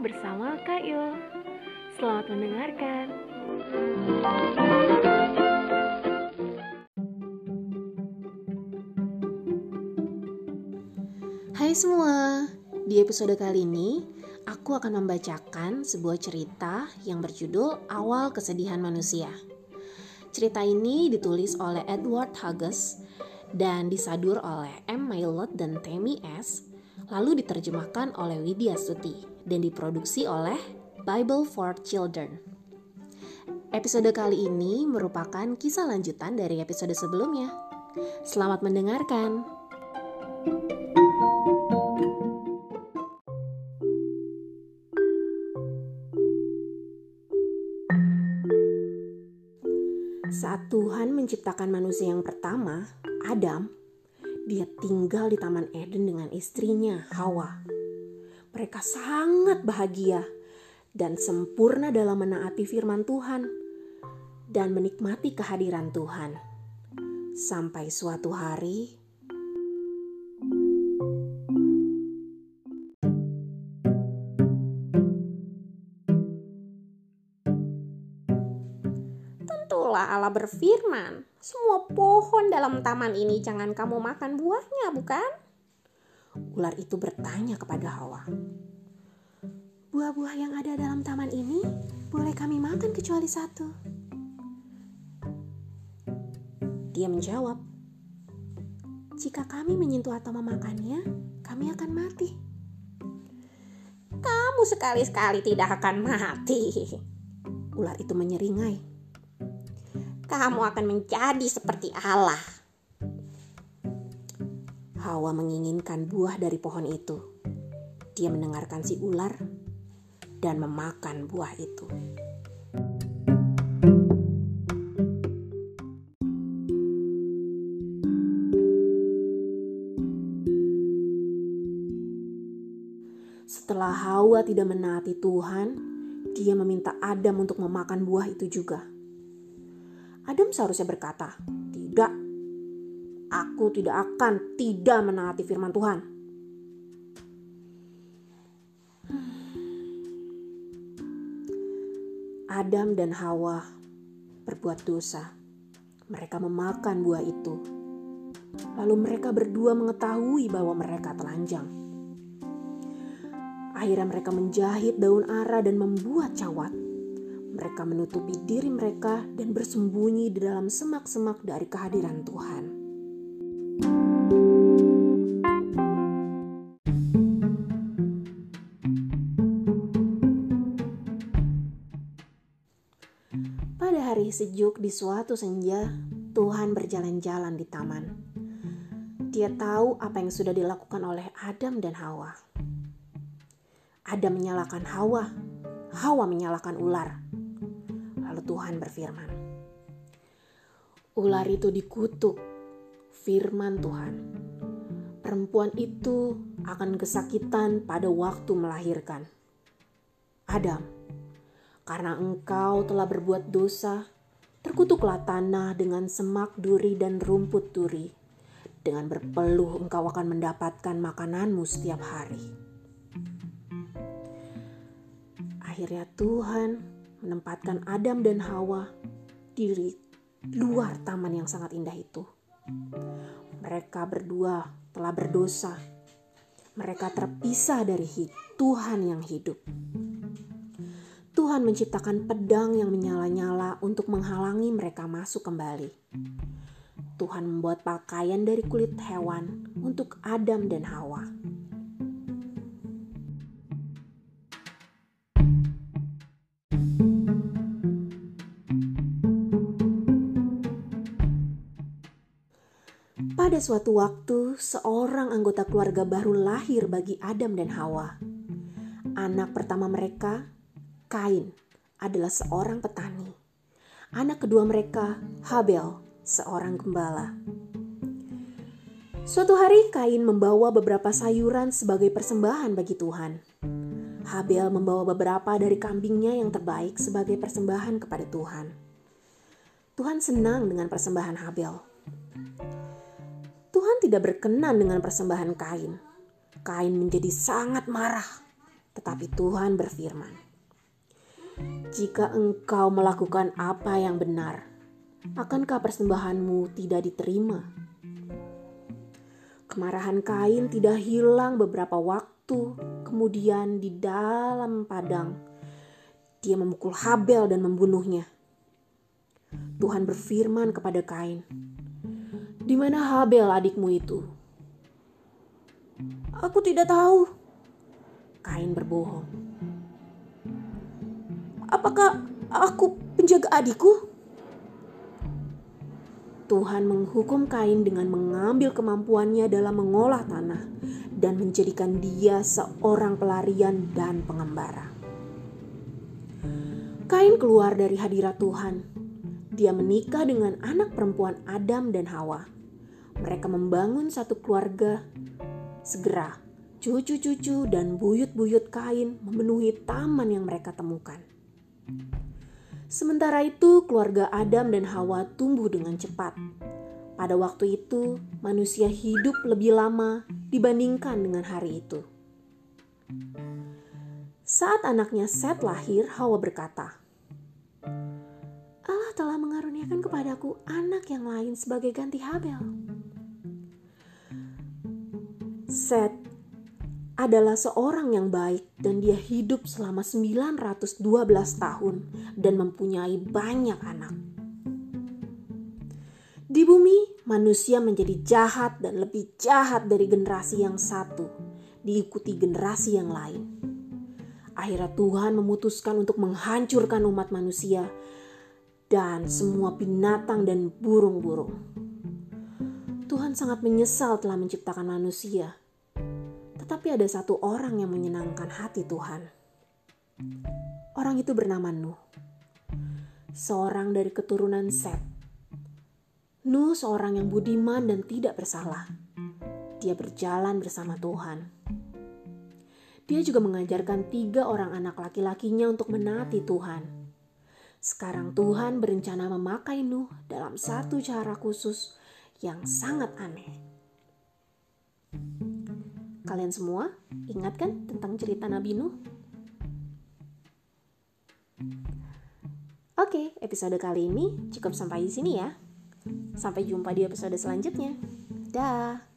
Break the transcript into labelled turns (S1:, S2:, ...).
S1: bersama Kak Yul. Selamat mendengarkan.
S2: Hai semua, di episode kali ini aku akan membacakan sebuah cerita yang berjudul Awal Kesedihan Manusia. Cerita ini ditulis oleh Edward Hughes dan disadur oleh M. Mailot dan Tammy S. Lalu diterjemahkan oleh Widya Stuti dan diproduksi oleh Bible for Children. Episode kali ini merupakan kisah lanjutan dari episode sebelumnya. Selamat mendengarkan. Saat Tuhan menciptakan manusia yang pertama, Adam, dia tinggal di Taman Eden dengan istrinya, Hawa. Mereka sangat bahagia dan sempurna dalam menaati firman Tuhan dan menikmati kehadiran Tuhan. Sampai suatu hari, Tentulah Allah berfirman, semua pohon dalam taman ini jangan kamu makan buahnya, bukan? Ular itu bertanya kepada Hawa. Buah-buah yang ada dalam taman ini boleh kami makan kecuali satu. Dia menjawab, jika kami menyentuh atau memakannya, kami akan mati. Kamu sekali-sekali tidak akan mati. Ular itu menyeringai kamu akan menjadi seperti Allah. Hawa menginginkan buah dari pohon itu. Dia mendengarkan si ular dan memakan buah itu. Setelah Hawa tidak menaati Tuhan, dia meminta Adam untuk memakan buah itu juga. Adam seharusnya berkata, "Tidak, aku tidak akan tidak menaati firman Tuhan." Adam dan Hawa berbuat dosa. Mereka memakan buah itu. Lalu mereka berdua mengetahui bahwa mereka telanjang. Akhirnya mereka menjahit daun ara dan membuat cawat mereka menutupi diri mereka dan bersembunyi di dalam semak-semak dari kehadiran Tuhan. Hari sejuk di suatu senja, Tuhan berjalan-jalan di taman. Dia tahu apa yang sudah dilakukan oleh Adam dan Hawa. Adam menyalahkan Hawa, Hawa menyalahkan ular. Tuhan berfirman. Ular itu dikutuk, firman Tuhan. Perempuan itu akan kesakitan pada waktu melahirkan. Adam, karena engkau telah berbuat dosa, terkutuklah tanah dengan semak duri dan rumput duri. Dengan berpeluh engkau akan mendapatkan makananmu setiap hari. Akhirnya Tuhan menempatkan Adam dan Hawa di luar taman yang sangat indah itu. Mereka berdua telah berdosa. Mereka terpisah dari Tuhan yang hidup. Tuhan menciptakan pedang yang menyala-nyala untuk menghalangi mereka masuk kembali. Tuhan membuat pakaian dari kulit hewan untuk Adam dan Hawa. Pada suatu waktu, seorang anggota keluarga baru lahir bagi Adam dan Hawa. Anak pertama mereka, Kain, adalah seorang petani. Anak kedua mereka, Habel, seorang gembala. Suatu hari Kain membawa beberapa sayuran sebagai persembahan bagi Tuhan. Habel membawa beberapa dari kambingnya yang terbaik sebagai persembahan kepada Tuhan. Tuhan senang dengan persembahan Habel Tuhan tidak berkenan dengan persembahan Kain. Kain menjadi sangat marah. Tetapi Tuhan berfirman, "Jika engkau melakukan apa yang benar, akankah persembahanmu tidak diterima?" Kemarahan Kain tidak hilang beberapa waktu, kemudian di dalam padang dia memukul Habel dan membunuhnya. Tuhan berfirman kepada Kain, "Di mana Habel adikmu itu?" "Aku tidak tahu." Kain berbohong. "Apakah aku penjaga adikku?" Tuhan menghukum Kain dengan mengambil kemampuannya dalam mengolah tanah dan menjadikan dia seorang pelarian dan pengembara. Kain keluar dari hadirat Tuhan. Dia menikah dengan anak perempuan Adam dan Hawa. Mereka membangun satu keluarga. Segera, cucu-cucu dan buyut-buyut Kain memenuhi taman yang mereka temukan. Sementara itu, keluarga Adam dan Hawa tumbuh dengan cepat. Pada waktu itu, manusia hidup lebih lama dibandingkan dengan hari itu. Saat anaknya Seth lahir, Hawa berkata, Allah telah mengaruniakan kepadaku anak yang lain sebagai ganti Habel. Seth adalah seorang yang baik dan dia hidup selama 912 tahun dan mempunyai banyak anak. Di bumi, manusia menjadi jahat dan lebih jahat dari generasi yang satu, diikuti generasi yang lain. Akhirnya Tuhan memutuskan untuk menghancurkan umat manusia dan semua binatang dan burung-burung. Tuhan sangat menyesal telah menciptakan manusia. Tetapi ada satu orang yang menyenangkan hati Tuhan. Orang itu bernama Nuh. Seorang dari keturunan Seth. Nuh seorang yang budiman dan tidak bersalah. Dia berjalan bersama Tuhan. Dia juga mengajarkan tiga orang anak laki-lakinya untuk menaati Tuhan sekarang Tuhan berencana memakai Nuh dalam satu cara khusus yang sangat aneh. Kalian semua ingat kan tentang cerita Nabi Nuh? Oke, episode kali ini cukup sampai di sini ya. Sampai jumpa di episode selanjutnya. Dah.